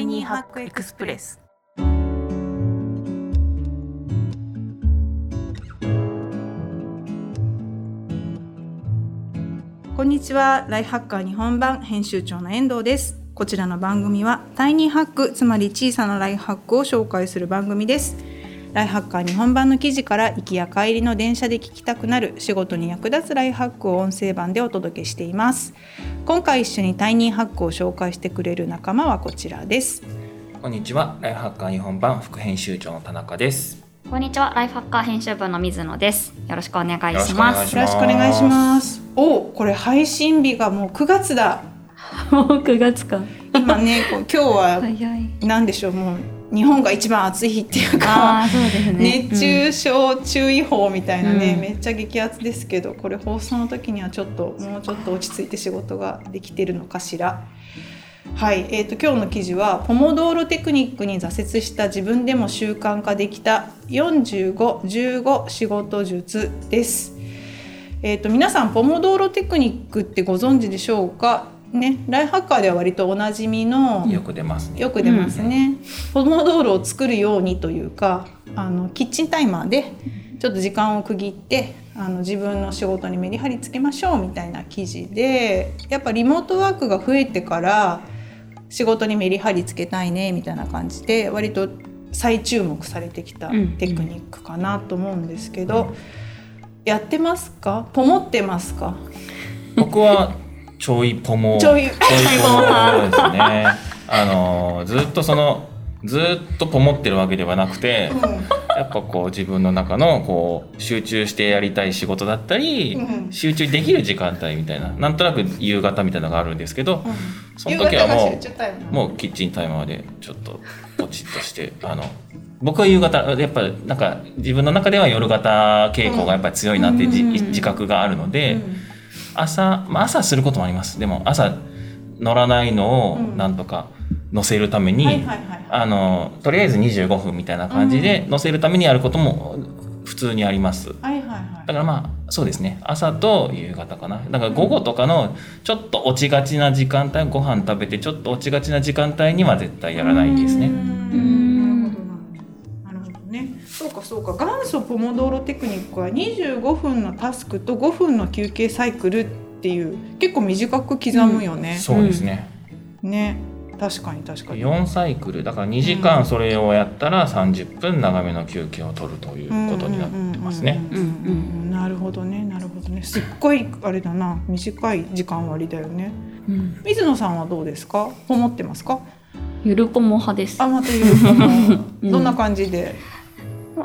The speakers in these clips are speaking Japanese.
イニーハックエクスプレス。こんにちは。ライフハッカー日本版編集長の遠藤です。こちらの番組はタイニーハックつまり小さなライフハックを紹介する番組です。ライフハッカー日本版の記事から行きや帰りの電車で聞きたくなる仕事に役立つライフハックを音声版でお届けしています。今回一緒にタイニーハックを紹介してくれる仲間はこちらです。こんにちは。ライフハッカー日本版副編集長の田中です。こんにちは。ライフハッカー編集部の水野です。よろしくお願いします。よろしくお願いししまます。おこれ配信日がもう9月だ。もう9月か。今ねこう今日は早い。何でしょう？もう日本が一番暑い日っていうあかね。熱中症注意報みたいなね、うん。めっちゃ激アツですけどこれ放送の時にはちょっともうちょっと落ち着いて仕事ができてるのかしら。はい、えー、と今日の記事はポモドーロテクニックに挫折した自分でも習慣化できた4515仕事術です。えー、と皆さんポモドーロテクニックってご存知でしょうか？ね、ライフハッカーでは割とおなじみのよく出ますね。よく出ますね、ポモドーロを作るようにというかあのキッチンタイマーでちょっと時間を区切ってあの自分の仕事にメリハリつけましょうみたいな記事でやっぱリモートワークが増えてから仕事にメリハリつけたいねみたいな感じで割と再注目されてきたうん。テクニックかなと思うんですけど、やってますか？ポモってますか？僕はちょいポモ。ちょい。ポモですね。あのずっとそのずっとポモってるわけではなくてやっぱこう自分の中のこう集中してやりたい仕事だったり、うん。集中できる時間帯みたいななんとなく夕方みたいなのがあるんですけど、その時はもうもうキッチンタイマーでちょっとポチッとしてあの僕は夕方やっぱなんか自分の中では夜型傾向がやっぱり強いなって自覚があるので、うん朝、まあ、朝することもあります。でも朝乗らないのをうん。なんとか乗せるために、とりあえず25分みたいな感じで乗せるためにやることも普通にあります。はいはいはい。だからまあそうですね。朝と夕方かな。だから午後とかのちょっと落ちがちな時間帯ご飯食べてちょっと落ちがちな時間帯には絶対やらないですね。そうか元祖ポモドーロテクニックは25分のタスクと5分の休憩サイクルっていう結構短く刻むよね。そうですね、ね確かに確かに。4サイクルだから2時間それをやったら30分長めの休憩を取るということになってますね。うんうんうんうんなるほどねなるほどね。すっごいあれだな短い時間割だよね。うん水野さんはどうですか？ポモってますか？ゆるぽも派ですあまた言うポモうんどんな感じで？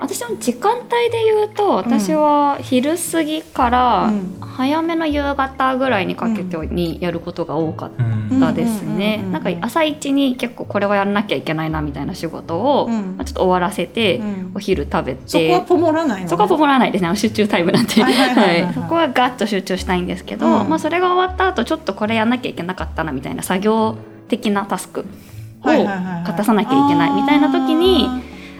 私の時間帯で言うと私は昼過ぎからうん。早めの夕方ぐらいにかけてにやることが多かっうんたですね。なんか朝一に結構これはやらなきゃいけないなみたいな仕事を、うん。まあちょっと終わらせて、うん。お昼食べそこてはポモらないのね？そこはポモらないですね。集中タイムなんで、はいはいはいはい。はい。そこはガッと集中したいんですけど、うん。まあ、それが終わった後ちょっとこれやんなきゃいけなかったなみたいな作業的なタスクを果たさなきゃいけないみたいな時に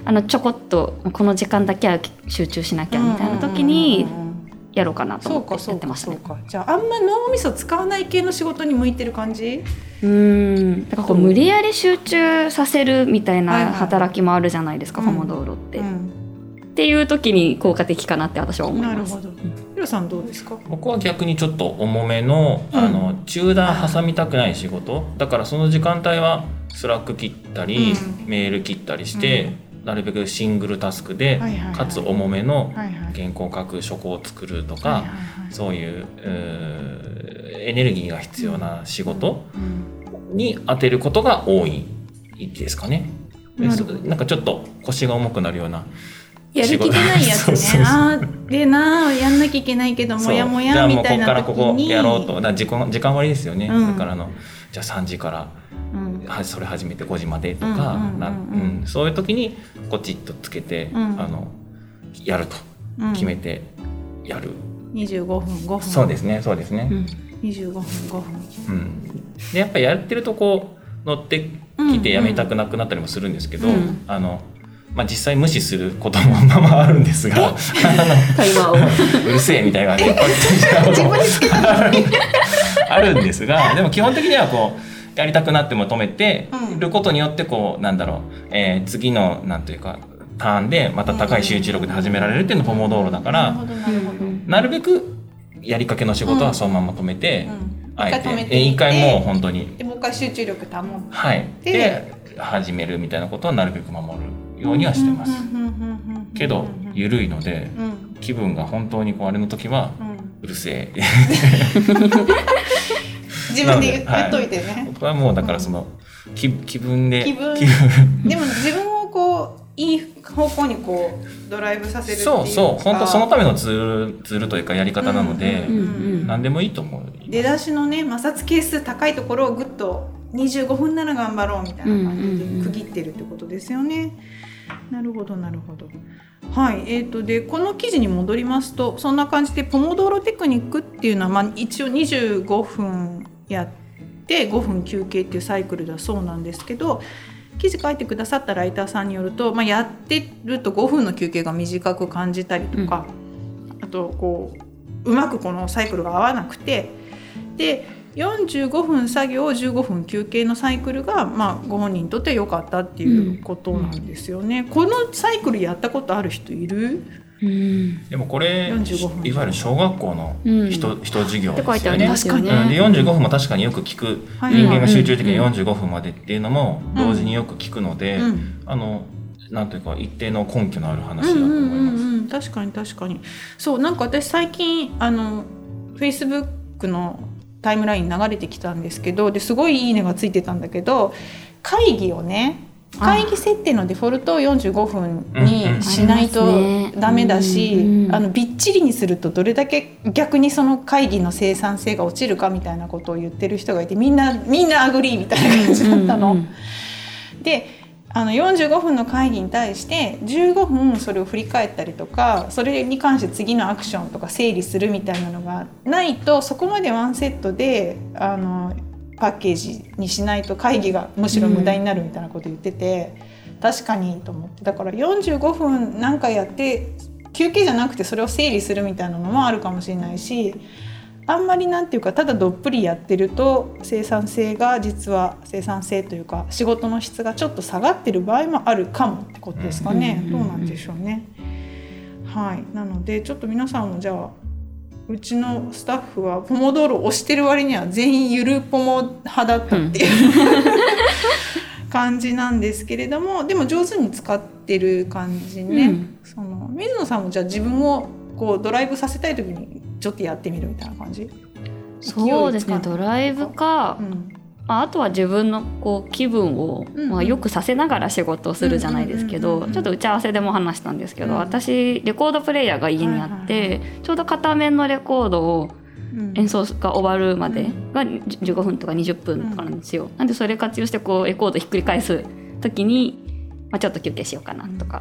ああのちょこっとこの時間だけは集中しなきゃーみたいな時にうん。うんうんうんやろうかなとそう思ってやかそうかってましたね。そうか。じゃああんま脳みそ使わない系の仕事に向いてる感じ？うん。だからこう無理やり集中させるみたいはいはい。な働きもあるじゃないですか、うん。ポモドーロって、っうん。ていう時に効果的かなって私は思います。なるほど。ヒロさんどうですか？僕は逆にちょっと重めの,、うん。あの中断挟みたくない仕事。だからその時間帯はSlack 切ったり、うん。メール切ったりして、なるべくシングルタスクで、はいはいはい。かつ重めの原稿書く初稿を作るとか、はいはいはい。そういうエネルギーが必要な仕事うん。に当てることが多いですかね。でなんかちょっと腰が重くなるようなやる気がないやつね。そうあーでなやんなきゃいけないけどもやもやみたいあもうここかなじゃあここにやろうと。だ時間時間割ですよね、うん。だからあのじゃあ3時からそれ始めて5時までとか、そういう時にポチッとつけて、うん。あのやるとうん。決めてやる、25分5分。そうですねそうですね、うん。25分5分。うん。でやっぱやってるとこう乗ってきてやめたくなくなったりもするんですけど、うん。あのまあ、実際無視することもまあまああるんですが うるせえみたいな あるんですがでも基本的にはこうやりたくなっても止めてうん。ることによってこうなんだろう、えー次のなんというかターンでまた高い集中力で始められるっていうのがポモドーロだから、なるべくやりかけの仕事はそのまま止めて、あえて。一回もう本当に。でもう一回集中力保って。はい。でで始めるみたいなことはなるべく守るようにはしてます。けど緩いのでうん。気分が本当にこうあれの時はうん。うるせえ 自分で言っといてね、僕はもうだからその気気分で。気分。でも自分をこういい方向にこうドライブさせるっていうそうそう。本当そのためめのツールツールというかやり方なので、うんうん何でもいいと思う出だしのね摩擦係数高いところをぐっと25分なら頑張ろうみたいな感じで区切ってるってことですよね。なるほどなるほど。はい。えー、とでこの記事に戻りますとそんな感じでポモドーロテクニックっていうのは、まあ、一応25分やって5分休憩っていうサイクルだそうなんですけど記事書いてくださったライターさんによると、まあ、やってると5分の休憩が短く感じたりとか、あとこううまくこのサイクルが合わなくてで45分作業15分休憩のサイクルが、まあ、ご本人にとって良かったっていうことなんですよね。このサイクルやったことある人いる？うんでもこれ45分。いわゆる小学校のうん。人,、人授業ですよね。で45分も確かによく聞く。はい。人間が集中的にうん。45分までっていうのも同時によく聞くので、うん。あのなんというか一定の根拠のある話だとうん思いうんます。うんうん確かに確かに。そうなんか私最近あの Facebook のタイムラインに流れてきたんですけどですごいいいねがついてたんだけど会議をね会議設定のデフォルトを45分にしないとダメだし、うんあのびっちりにするとどれだけ逆にその会議の生産性が落ちるかみたいなことを言ってる人がいてみんなみんな agree みたいな感じだったの。であの45分の会議に対して15分それを振り返ったりとかそれに関して次のアクションとか整理するみたいなのがないとそこまでワンセットであのパッケージにしないと会議がむしろ無駄になるみたいなこと言ってて、確かにと思って。だから45分なんかやって休憩じゃなくてそれを整理するみたいなのもあるかもしれないしあんまりなんていうかただどっぷりやってると生産性が実は生産性というか仕事の質がちょっと下がってる場合もあるかもってことですかね、うん。どうなんでしょうね。はい。なのでちょっと皆さんもじゃあうちのスタッフはポモドーロを押してる割には全員ゆるポモ派だったっていう、感じなんですけれどもでも上手に使ってる感じね、うん。その水野さんもじゃあ自分をこうドライブさせたい時にちょっとやってみるみたいな感じ？そうですねドライブか、うんああとは自分のこう気分を、うんまあ、よくさせながら仕事をするじゃないですけどちょっと打ち合わせでも話したんですけど、うん私レコードプレーヤーが家にあって、ちょうど片面のレコードをうん。演奏が終わるまでうん。が15分とか20分とかなんですよ。なんでそれ活用してこうレコードひっくり返す時に、まあ、ちょっと休憩しようかなとか、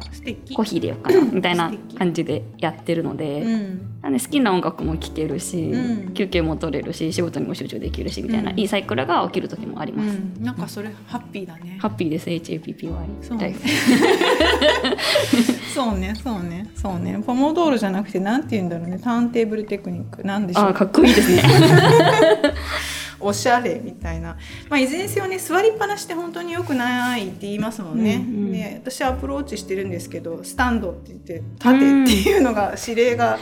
コーヒー入れようかなみたいな感じでやってるので。うんなんで好きな音楽も聴けるし、うん。休憩も取れるし仕事にも集中できるしみたいな、うん。いいサイクルが起きる時もありうます。ん、なんかそれハッピーだね。ハッピーです、HAPPY。そう大好きそうねそうね。そうね。ポモドーロじゃなくてなんて言うんだろうね。ターンテーブルテクニックなんでしょう。あーかっこいいですね。おしゃれみたいな、まあ、いずれにせよね座りっぱなしって本当に良くないって言いますもんね、うんうんで私アプローチしてるんですけどスタンドって言って立てっていうのが指令が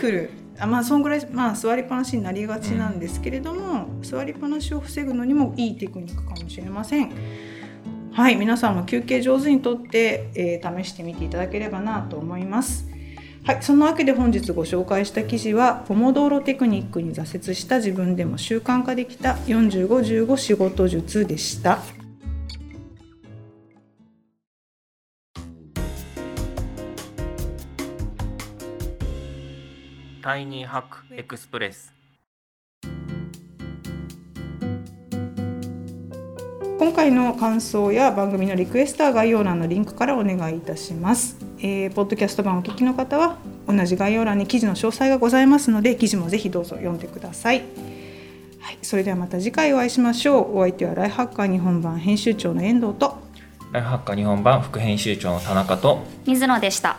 来る、あまあそんぐらい、まあ、座りっぱなしになりがちなんですけれども、座りっぱなしを防ぐのにもいいテクニックかもしれません。はい皆さんも休憩上手にとって、えー試してみていただければなと思います。はい、そんなわけで本日ご紹介した記事はポモドーロテクニックに挫折した自分でも習慣化できた4515仕事術でした。タイニーハックエクスプレス今回の感想や番組のリクエストは概要欄のリンクからお願いいたします。えーポッドキャスト版をお聞きの方は同じ概要欄に記事の詳細がございますので記事もぜひどうぞ読んでください。はい、それではまた次回お会いしましょう。お相手はライフハッカー日本版編集長の遠藤とライフハッカー日本版副編集長の田中と水野でした。